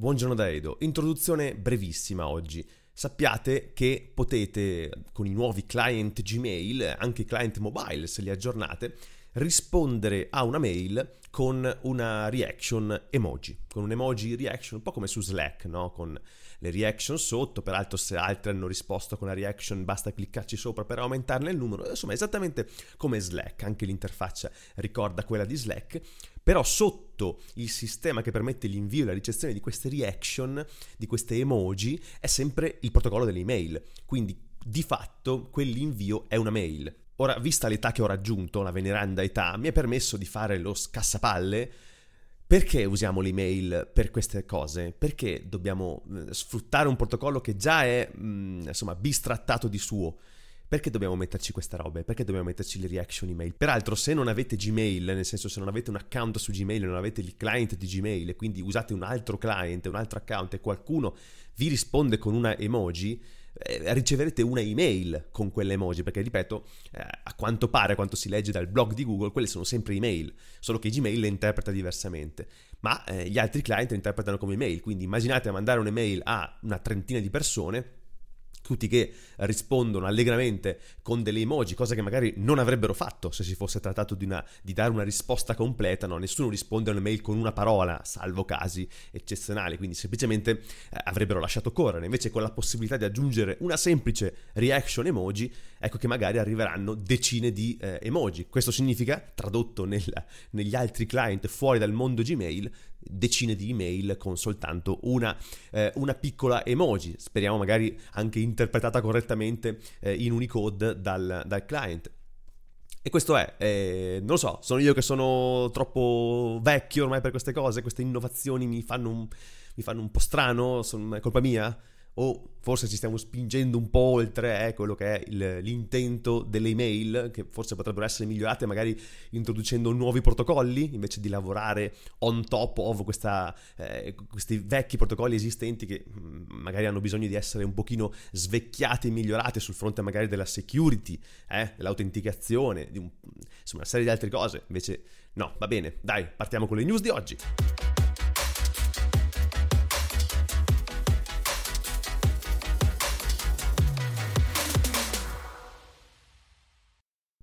Buongiorno da Edo. Introduzione brevissima oggi. Sappiate che potete con i nuovi client Gmail, anche client mobile se li aggiornate, rispondere a una mail con una reaction emoji, con un emoji reaction, un po' come su Slack, no? Con le reaction sotto, peraltro se altri hanno risposto con la reaction basta cliccarci sopra per aumentarne il numero, insomma esattamente come Slack, anche l'interfaccia ricorda quella di Slack, però sotto il sistema che permette l'invio e la ricezione di queste reaction, di queste emoji, è sempre il protocollo delle email, quindi di fatto quell'invio è una mail. Ora, vista l'età che ho raggiunto, la veneranda età, mi è permesso di fare lo scassapalle. Perché usiamo l'email per queste cose? Perché dobbiamo eh, sfruttare un protocollo che già è, mm, insomma, bistrattato di suo? Perché dobbiamo metterci queste robe? Perché dobbiamo metterci le reaction email? Peraltro, se non avete Gmail, nel senso se non avete un account su Gmail, non avete il client di Gmail e quindi usate un altro client, un altro account e qualcuno vi risponde con una emoji, riceverete una email con quelle emoji, perché ripeto, eh, a quanto pare, a quanto si legge dal blog di Google, quelle sono sempre email, solo che Gmail le interpreta diversamente, ma eh, gli altri client le interpretano come email, quindi immaginate mandare un'email a una trentina di persone tutti che rispondono allegramente con delle emoji, cosa che magari non avrebbero fatto se si fosse trattato di, una, di dare una risposta completa, no? nessuno risponde a un'email con una parola, salvo casi eccezionali, quindi semplicemente eh, avrebbero lasciato correre, invece con la possibilità di aggiungere una semplice reaction emoji, ecco che magari arriveranno decine di eh, emoji. Questo significa, tradotto nel, negli altri client fuori dal mondo Gmail, decine di email con soltanto una, eh, una piccola emoji, speriamo magari anche interpretata correttamente eh, in Unicode dal, dal client. E questo è, eh, non lo so, sono io che sono troppo vecchio ormai per queste cose, queste innovazioni mi fanno un, mi fanno un po' strano, sono, è colpa mia? O forse ci stiamo spingendo un po' oltre eh, quello che è il, l'intento delle email, che forse potrebbero essere migliorate magari introducendo nuovi protocolli invece di lavorare on top of questa, eh, questi vecchi protocolli esistenti che mm, magari hanno bisogno di essere un pochino svecchiati e migliorati sul fronte magari della security, eh, dell'autenticazione, di un, insomma una serie di altre cose. Invece no, va bene, dai, partiamo con le news di oggi.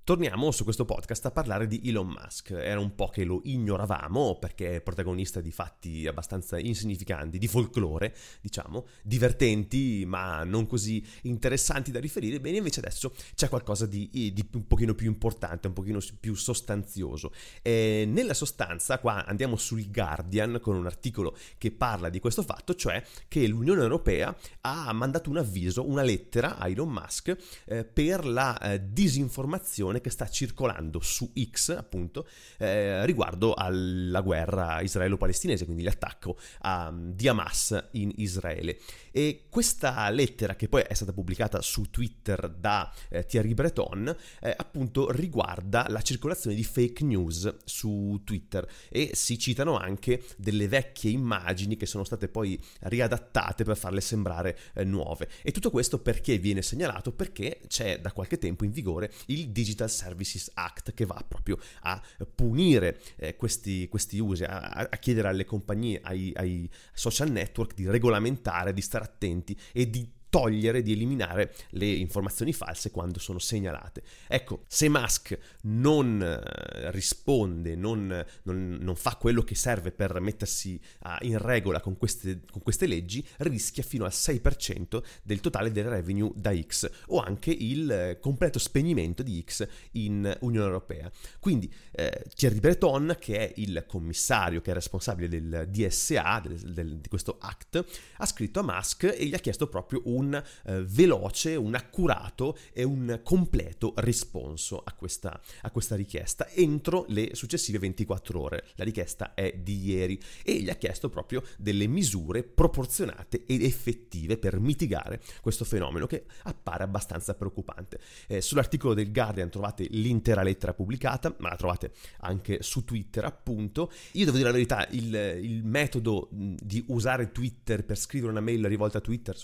Torniamo su questo podcast a parlare di Elon Musk. Era un po' che lo ignoravamo perché è protagonista di fatti abbastanza insignificanti, di folklore, diciamo, divertenti ma non così interessanti da riferire. Bene, invece adesso c'è qualcosa di, di un pochino più importante, un pochino più sostanzioso. E nella sostanza, qua andiamo sul Guardian con un articolo che parla di questo fatto, cioè che l'Unione Europea ha mandato un avviso, una lettera a Elon Musk eh, per la eh, disinformazione informazione che sta circolando su X, appunto, eh, riguardo alla guerra israelo-palestinese, quindi l'attacco a, di Hamas in Israele. E questa lettera, che poi è stata pubblicata su Twitter da eh, Thierry Breton, eh, appunto riguarda la circolazione di fake news su Twitter e si citano anche delle vecchie immagini che sono state poi riadattate per farle sembrare eh, nuove. E tutto questo perché viene segnalato? Perché c'è da qualche tempo in vigore il Digital Digital Services Act che va proprio a punire eh, questi, questi, usi, a, a, chiedere alle compagnie, ai, ai social network di regolamentare, di stare attenti e di togliere, di eliminare le informazioni false quando sono segnalate. Ecco, se Musk non eh, risponde, non, non, non fa quello che serve per mettersi uh, in regola con queste, con queste, leggi, rischia fino al 6% del totale del revenue da X o anche il eh, completo spegnimento di X in Unione Europea. Quindi eh, Thierry Breton, che è il commissario che è responsabile del DSA, del, del, di questo act, ha scritto a Musk e gli ha chiesto proprio un un eh, veloce, un accurato e un completo risponso a questa, a questa richiesta entro le successive 24 ore. La richiesta è di ieri e gli ha chiesto proprio delle misure proporzionate ed effettive per mitigare questo fenomeno che appare abbastanza preoccupante. Eh, sull'articolo del Guardian trovate l'intera lettera pubblicata, ma la trovate anche su Twitter appunto. Io devo dire la verità, il, il metodo di usare Twitter per scrivere una mail rivolta a Twitter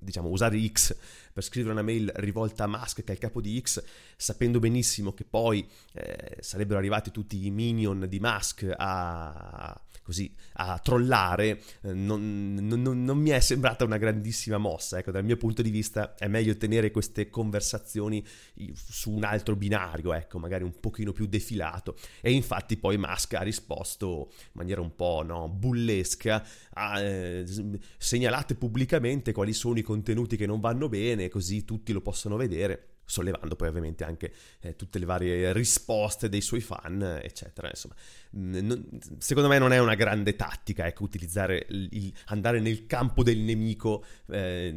diciamo, usare X per scrivere una mail rivolta a Musk, che è il capo di X, sapendo benissimo che poi eh, sarebbero arrivati tutti i minion di Musk a, così, a trollare, eh, non, non, non, mi è sembrata una grandissima mossa. Ecco, dal mio punto di vista è meglio tenere queste conversazioni su un altro binario, ecco, magari un pochino più defilato. E infatti poi Musk ha risposto in maniera un po' no, bullesca, a, eh, segnalate pubblicamente quali sono i contenuti che non vanno bene, così tutti lo possono vedere sollevando poi ovviamente anche eh, tutte le varie risposte dei suoi fan, eccetera. Insomma, non, secondo me non è una grande tattica, ecco, utilizzare il, andare nel campo del nemico, eh,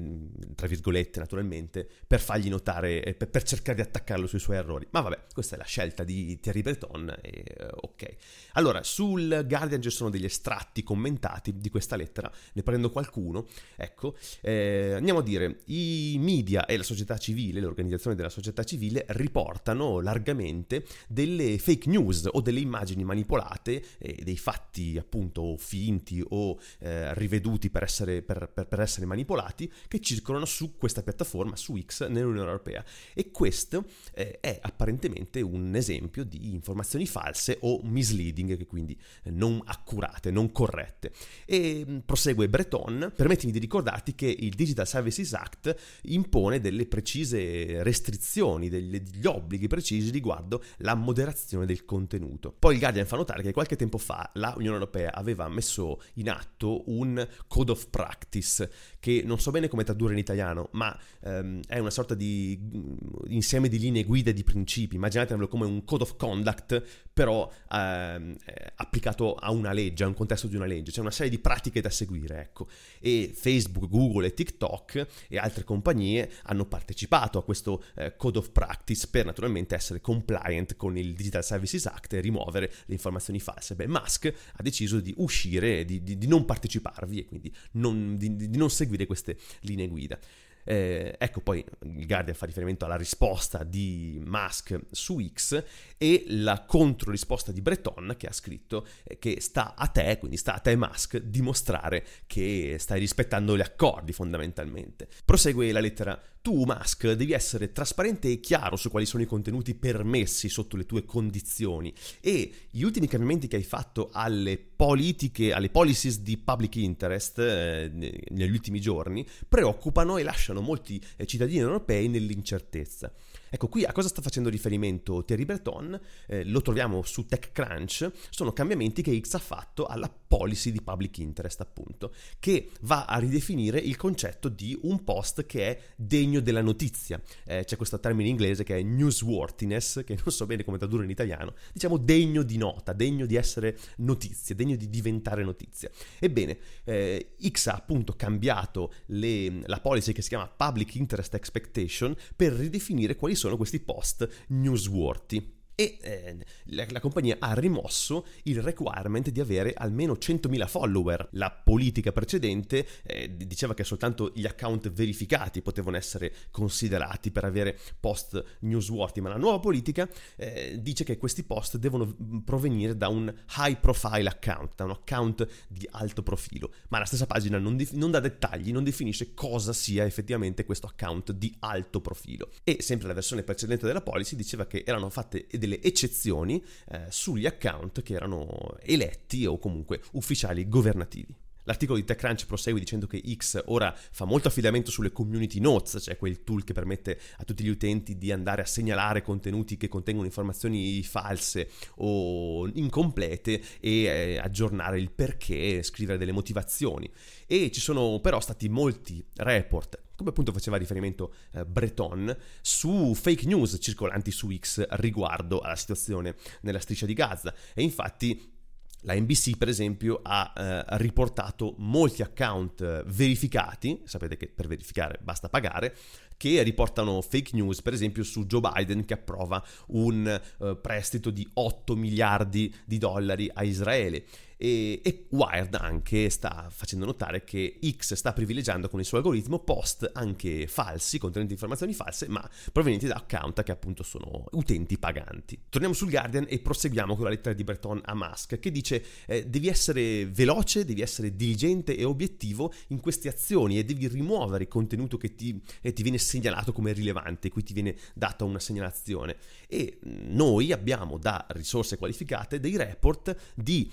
tra virgolette naturalmente, per fargli notare, eh, per, per, cercare di attaccarlo sui suoi errori. Ma vabbè, questa è la scelta di Thierry Breton e eh, ok. Allora, sul Guardian ci sono degli estratti commentati di questa lettera, ne prendo qualcuno, ecco, eh, andiamo a dire, i media e la società civile, le organizzazioni della società civile riportano largamente delle fake news o delle immagini manipolate, eh, dei fatti appunto finti o eh, riveduti per essere, per, per, per essere, manipolati, che circolano su questa piattaforma, su X, nell'Unione Europea. E questo eh, è apparentemente un esempio di informazioni false o misleading, che quindi eh, non accurate, non corrette. E mm, prosegue Breton, permettimi di ricordarti che il Digital Services Act impone delle precise restrizioni restrizioni, degli, degli obblighi precisi riguardo la moderazione del contenuto. Poi il Guardian fa notare che qualche tempo fa la Unione Europea aveva messo in atto un code of practice che non so bene come tradurre in italiano, ma ehm, è una sorta di mm, insieme di linee guida e di principi. Immaginatelo come un code of conduct, però ehm, applicato a una legge, a un contesto di una legge. C'è una serie di pratiche da seguire, ecco. E Facebook, Google e TikTok e altre compagnie hanno partecipato a questo eh, code of practice per naturalmente essere compliant con il Digital Services Act e rimuovere le informazioni false. Beh, Musk ha deciso di uscire, di, di, di non parteciparvi e quindi non, di, di non seguire queste linee guida. Eh, ecco poi il Guardian fa riferimento alla risposta di Musk su X e la controrisposta di Breton che ha scritto eh, che sta a te, quindi sta a te Musk, dimostrare che stai rispettando gli accordi fondamentalmente. Prosegue la lettera tu, Musk, devi essere trasparente e chiaro su quali sono i contenuti permessi sotto le tue condizioni e gli ultimi cambiamenti che hai fatto alle politiche, alle policies di public interest eh, negli ultimi giorni preoccupano e lasciano molti eh, cittadini europei nell'incertezza. Ecco qui a cosa sta facendo riferimento Thierry Breton? Eh, lo troviamo su TechCrunch, sono cambiamenti che X ha fatto alla policy di public interest appunto, che va a ridefinire il concetto di un post che è degno della notizia. Eh, c'è questo termine in inglese che è newsworthiness, che non so bene come tradurre in italiano, diciamo degno di nota, degno di essere notizia, degno di diventare notizia. Ebbene, eh, X ha appunto cambiato le, la policy che si chiama public interest expectation per ridefinire quali sono questi post newsworthy e eh, la, la, compagnia ha rimosso il requirement di avere almeno 100.000 follower. La politica precedente eh, diceva che soltanto gli account verificati potevano essere considerati per avere post newsworthy, ma la nuova politica eh, dice che questi post devono mm, provenire da un high profile account, da un account di alto profilo, ma la stessa pagina non, dif- non dà dettagli, non definisce cosa sia effettivamente questo account di alto profilo. E sempre la versione precedente della policy diceva che erano fatte delle delle eccezioni eh, sugli account che erano eletti o comunque ufficiali governativi. L'articolo di TechCrunch prosegue dicendo che X ora fa molto affidamento sulle community notes, cioè quel tool che permette a tutti gli utenti di andare a segnalare contenuti che contengono informazioni false o incomplete e eh, aggiornare il perché, scrivere delle motivazioni. E ci sono però stati molti report come appunto faceva riferimento eh, Breton, su fake news circolanti su X riguardo alla situazione nella striscia di Gaza. E infatti la NBC, per esempio, ha eh, riportato molti account eh, verificati, sapete che per verificare basta pagare, che riportano fake news, per esempio su Joe Biden che approva un eh, prestito di 8 miliardi di dollari a Israele E, e, Wired anche sta facendo notare che X sta privilegiando con il suo algoritmo post anche falsi, contenenti informazioni false, ma provenienti da account che appunto sono utenti paganti. Torniamo sul Guardian e proseguiamo con la lettera di Breton a Musk che dice eh, devi essere veloce, devi essere diligente e obiettivo in queste azioni e devi rimuovere il contenuto che ti, eh, ti viene segnalato come rilevante, qui ti viene data una segnalazione. E noi abbiamo da risorse qualificate dei report di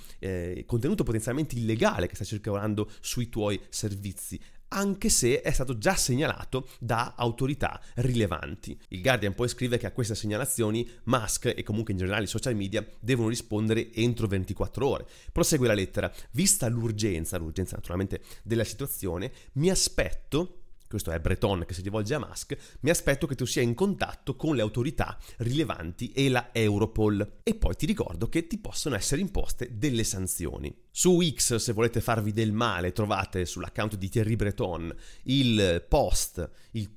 contenuto potenzialmente illegale che sta circolando sui tuoi servizi anche se è stato già segnalato da autorità rilevanti. Il Guardian poi scrive che a queste segnalazioni Musk e comunque in generale i social media devono rispondere entro 24 ore. Prosegue la lettera. Vista l'urgenza, l'urgenza naturalmente della situazione, mi aspetto questo è Breton che si rivolge a Musk, mi aspetto che tu sia in contatto con le autorità rilevanti e la Europol. E poi ti ricordo che ti possono essere imposte delle sanzioni. Su X, se volete farvi del male, trovate sull'account di Thierry Breton il post, il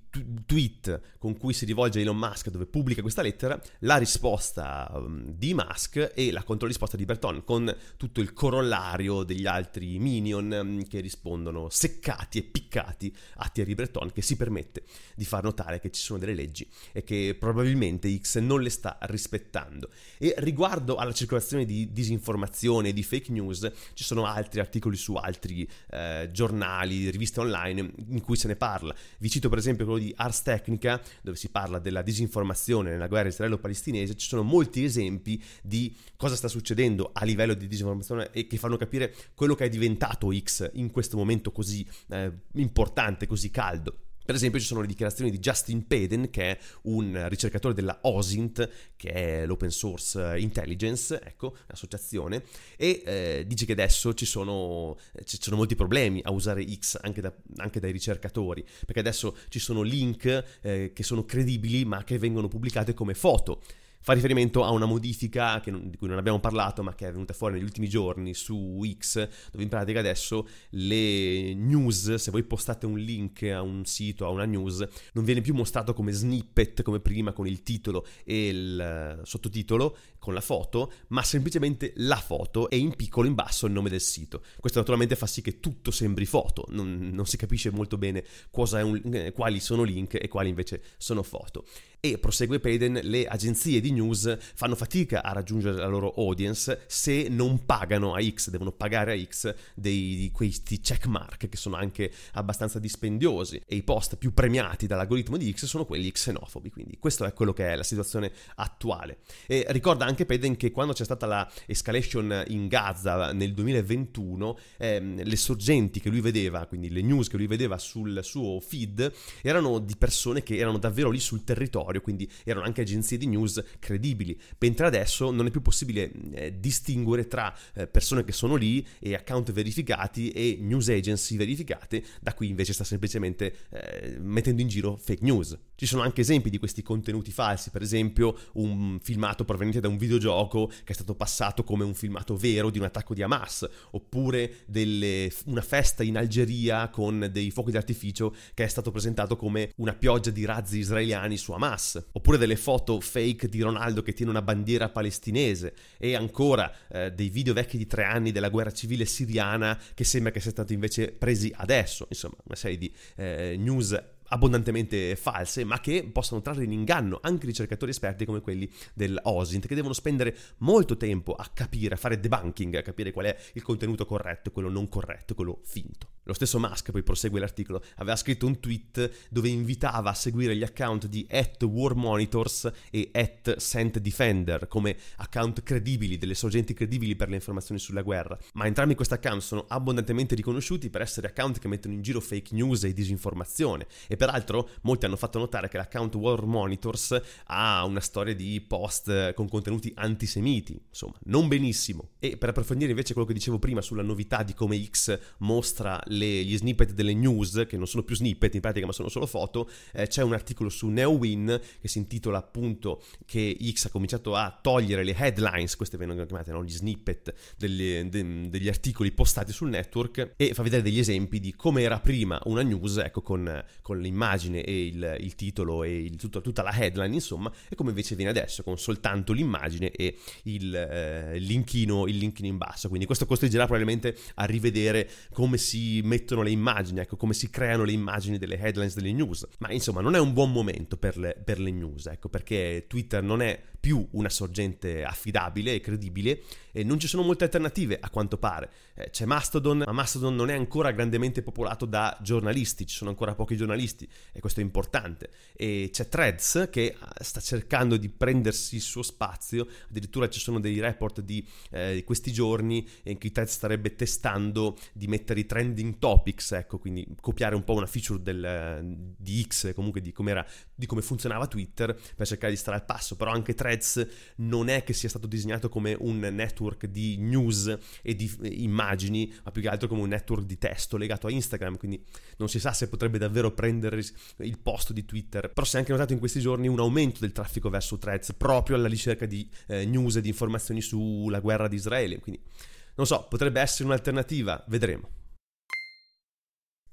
tweet con cui si rivolge a Elon Musk dove pubblica questa lettera, la risposta um, di Musk e la controrisposta di Berton con tutto il corollario degli altri minion um, che rispondono seccati e piccati a Thierry Breton che si permette di far notare che ci sono delle leggi e che probabilmente X non le sta rispettando. E riguardo alla circolazione di disinformazione e di fake news, ci sono altri articoli su altri eh, giornali, riviste online in cui se ne parla. Vi cito per esempio quello di Ars Technica, dove si parla della disinformazione nella guerra israelo-palestinese, ci sono molti esempi di cosa sta succedendo a livello di disinformazione e che fanno capire quello che è diventato X in questo momento così eh, importante, così caldo. Per esempio ci sono le dichiarazioni di Justin Peden, che è un ricercatore della OSINT, che è l'Open Source Intelligence, ecco, l'associazione, e eh, dice che adesso ci sono, ci sono, molti problemi a usare X anche, da, anche, dai ricercatori, perché adesso ci sono link eh, che sono credibili ma che vengono pubblicate come foto fa riferimento a una modifica non, di cui non abbiamo parlato ma che è venuta fuori negli ultimi giorni su X dove in pratica adesso le news se voi postate un link a un sito a una news non viene più mostrato come snippet come prima con il titolo e il eh, sottotitolo con la foto ma semplicemente la foto e in piccolo in basso il nome del sito. Questo naturalmente fa sì che tutto sembri foto non, non si capisce molto bene un, eh, quali sono link e quali invece sono foto. E prosegue Payden, le agenzie di news fanno fatica a raggiungere la loro audience se non pagano a X, devono pagare a X dei, di questi checkmark che sono anche abbastanza dispendiosi. E i post più premiati dall'algoritmo di X sono quelli xenofobi, quindi questa è quello che è la situazione attuale. E ricorda anche Payden che quando c'è stata la escalation in Gaza nel 2021, ehm, le sorgenti che lui vedeva, quindi le news che lui vedeva sul suo feed, erano di persone che erano davvero lì sul territorio, quindi erano anche agenzie di news credibili. Mentre adesso non è più possibile eh, distinguere tra eh, persone che sono lì e account verificati e news agency verificate, da qui invece sta semplicemente eh, mettendo in giro fake news. Ci sono anche esempi di questi contenuti falsi, per esempio un filmato proveniente da un videogioco che è stato passato come un filmato vero di un attacco di Hamas, oppure delle, una festa in Algeria con dei fuochi d'artificio che è stato presentato come una pioggia di razzi israeliani su Hamas oppure delle foto fake di Ronaldo che tiene una bandiera palestinese e ancora eh, dei video vecchi di tre anni della guerra civile siriana che sembra che sia stato invece presi adesso, insomma una serie di eh, news abbondantemente false, ma che possono trarre in inganno anche ricercatori esperti come quelli dell'OSINT, che devono spendere molto tempo a capire, a fare debunking, a capire qual è il contenuto corretto, quello non corretto, quello finto. Lo stesso Musk, poi prosegue l'articolo, aveva scritto un tweet dove invitava a seguire gli account di at warmonitors e at Defender come account credibili, delle sorgenti credibili per le informazioni sulla guerra. Ma entrambi questi account sono abbondantemente riconosciuti per essere account che mettono in giro fake news e disinformazione. E peraltro molti hanno fatto notare che l'account War Monitors ha una storia di post con contenuti antisemiti, insomma, non benissimo. E per approfondire invece quello che dicevo prima sulla novità di come X mostra le, gli snippet delle news, che non sono più snippet in pratica ma sono solo foto, eh, c'è un articolo su NeoWin che si intitola appunto che X ha cominciato a togliere le headlines, queste vengono chiamate no? gli snippet degli, de, degli articoli postati sul network e fa vedere degli esempi di come era prima una news, ecco con, con l'immagine e il, il titolo e il, tutto, tutta la headline insomma, e come invece viene adesso con soltanto l'immagine e il, eh, linkino, il linkino in basso. Quindi questo costringerà probabilmente a rivedere come si mettono le immagini, ecco, come si creano le immagini delle headlines delle news. Ma insomma, non è un buon momento per le, per le news, ecco, perché Twitter non è più una sorgente affidabile e credibile e non ci sono molte alternative a quanto pare. Eh, c'è Mastodon, ma Mastodon non è ancora grandemente popolato da giornalisti, ci sono ancora pochi giornalisti e questo è importante. E c'è Threads che eh, sta cercando di prendersi il suo spazio, addirittura ci sono dei report di, eh, di questi giorni in cui Threads starebbe testando di mettere i trending topics, ecco, quindi copiare un po' una feature del, di X, comunque di, di come funzionava Twitter per cercare di stare al passo, però anche Threads non è che sia stato disegnato come un network di news e di immagini, ma più che altro come un network di testo legato a Instagram, quindi non si sa se potrebbe davvero prendere il posto di Twitter. Però si è anche notato in questi giorni un aumento del traffico verso Threads proprio alla ricerca di eh, news e di informazioni sulla guerra di Israele, quindi non so, potrebbe essere un'alternativa, vedremo.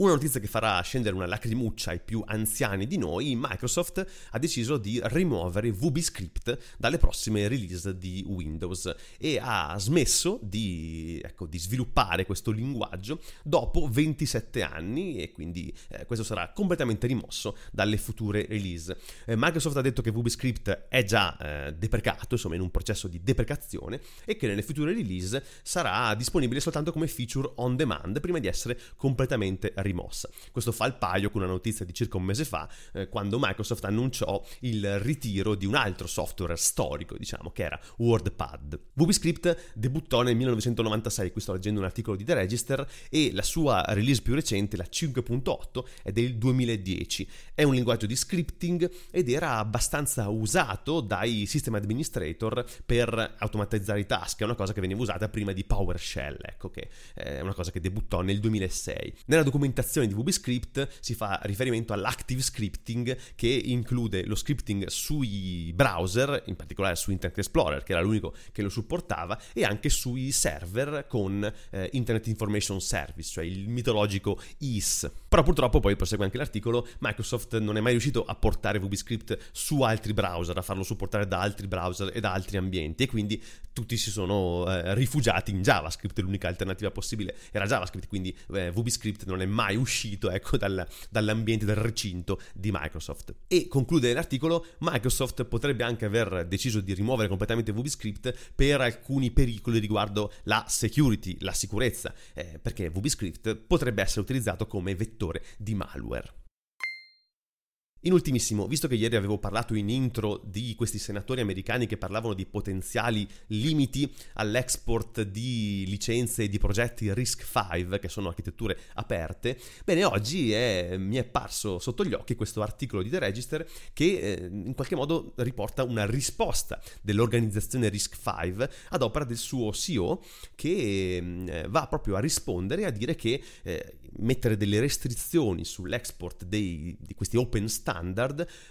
Una notizia che farà scendere una lacrimuccia ai più anziani di noi, Microsoft ha deciso di rimuovere VBScript dalle prossime release di Windows e ha smesso di, ecco, di sviluppare questo linguaggio dopo 27 anni e quindi eh, questo sarà completamente rimosso dalle future release. Eh, Microsoft ha detto che VBScript è già eh, deprecato, insomma in un processo di deprecazione e che nelle future release sarà disponibile soltanto come feature on demand prima di essere completamente rimosso rimossa. Questo fa il paio con una notizia di circa un mese fa, eh, quando Microsoft annunciò il ritiro di un altro software storico, diciamo, che era WordPad. VBScript debuttò nel 1996, qui sto leggendo un articolo di The Register, e la sua release più recente, la 5.8, è del 2010. È un linguaggio di scripting ed era abbastanza usato dai system administrator per automatizzare i task, è una cosa che veniva usata prima di PowerShell, ecco che è una cosa che debuttò nel 2006. Nella documentazione documentazione di VBScript si fa riferimento all'active scripting che include lo scripting sui browser, in particolare su Internet Explorer, che era l'unico che lo supportava, e anche sui server con eh, Internet Information Service, cioè il mitologico IS. Però purtroppo poi prosegue anche l'articolo, Microsoft non è mai riuscito a portare VBScript su altri browser, a farlo supportare da altri browser e da altri ambienti e quindi tutti si sono eh, rifugiati in JavaScript, l'unica alternativa possibile era JavaScript, quindi eh, VBScript non è mai uscito ecco, dal, dall'ambiente del recinto di Microsoft. E conclude l'articolo, Microsoft potrebbe anche aver deciso di rimuovere completamente VBScript per alcuni pericoli riguardo la security, la sicurezza, eh, perché VBScript potrebbe essere utilizzato come vettore di malware. In ultimissimo, visto che ieri avevo parlato in intro di questi senatori americani che parlavano di potenziali limiti all'export di licenze e di progetti RISC-V, che sono architetture aperte, bene, oggi è, mi è parso sotto gli occhi questo articolo di The Register che eh, in qualche modo riporta una risposta dell'organizzazione RISC-V ad opera del suo CEO che eh, va proprio a rispondere e a dire che eh, mettere delle restrizioni sull'export dei, di questi open standard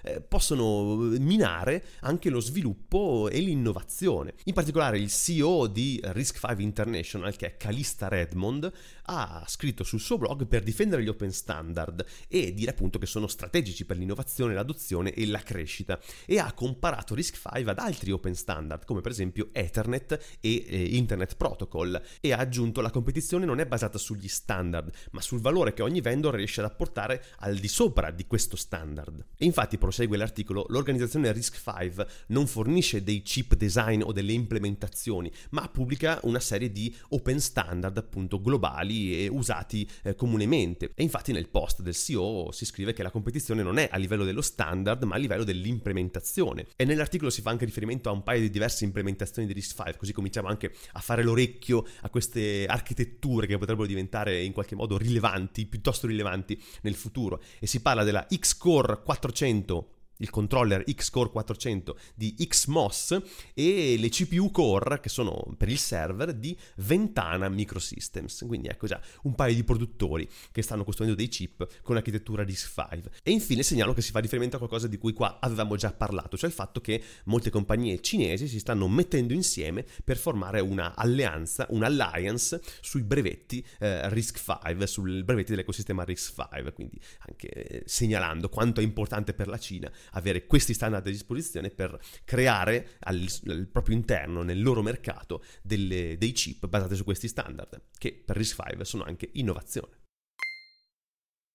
eh, possono minare anche lo sviluppo e l'innovazione. In particolare il CEO di Risk5 International, che è Calista Redmond, ha scritto sul suo blog per difendere gli open standard e dire appunto che sono strategici per l'innovazione, l'adozione e la crescita e ha comparato Risk5 ad altri open standard come per esempio Ethernet e eh, Internet Protocol e ha aggiunto la competizione non è basata sugli standard ma sul valore che ogni vendor riesce ad apportare al di sopra di questo standard. E infatti prosegue l'articolo, l'organizzazione RISC-V non fornisce dei chip design o delle implementazioni, ma pubblica una serie di open standard appunto globali e usati eh, comunemente. E infatti nel post del CEO si scrive che la competizione non è a livello dello standard, ma a livello dell'implementazione. E nell'articolo si fa anche riferimento a un paio di diverse implementazioni di RISC-V, così cominciamo anche a fare l'orecchio a queste architetture che potrebbero diventare in qualche modo rilevanti, piuttosto rilevanti nel futuro. E si parla della X-Core 400 il controller X-Core 400 di XMOS e le CPU Core che sono per il server di Ventana Microsystems. Quindi ecco già un paio di produttori che stanno costruendo dei chip con l'architettura RISC-V. E infine segnalo che si fa riferimento a qualcosa di cui qua avevamo già parlato, cioè il fatto che molte compagnie cinesi si stanno mettendo insieme per formare una alleanza, un alliance sui brevetti eh, RISC-V, sui brevetti dell'ecosistema RISC-V, quindi anche eh, segnalando quanto è importante per la Cina avere questi standard a disposizione per creare al, al proprio interno, nel loro mercato, delle, dei chip basati su questi standard, che per RISC-V sono anche innovazione.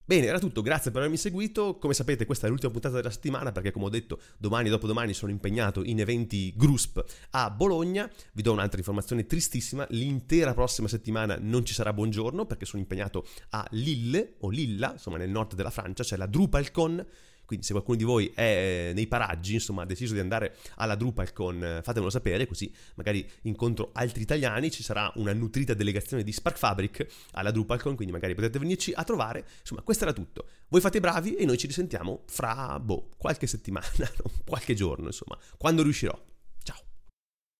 Bene, era tutto, grazie per avermi seguito. Come sapete, questa è l'ultima puntata della settimana perché, come ho detto, domani e dopodomani sono impegnato in eventi GRUSP a Bologna. Vi do un'altra informazione tristissima: l'intera prossima settimana non ci sarà buongiorno perché sono impegnato a Lille o Lilla, insomma, nel nord della Francia, c'è la DrupalCon quindi se qualcuno di voi è eh, nei paraggi, insomma, ha deciso di andare alla DrupalCon, eh, fatemelo sapere, così magari incontro altri italiani, ci sarà una nutrita delegazione di Spark Fabric alla DrupalCon, quindi magari potete venirci a trovare. Insomma, questo era tutto. Voi fate bravi e noi ci risentiamo fra, boh, qualche settimana, qualche giorno, insomma, quando riuscirò.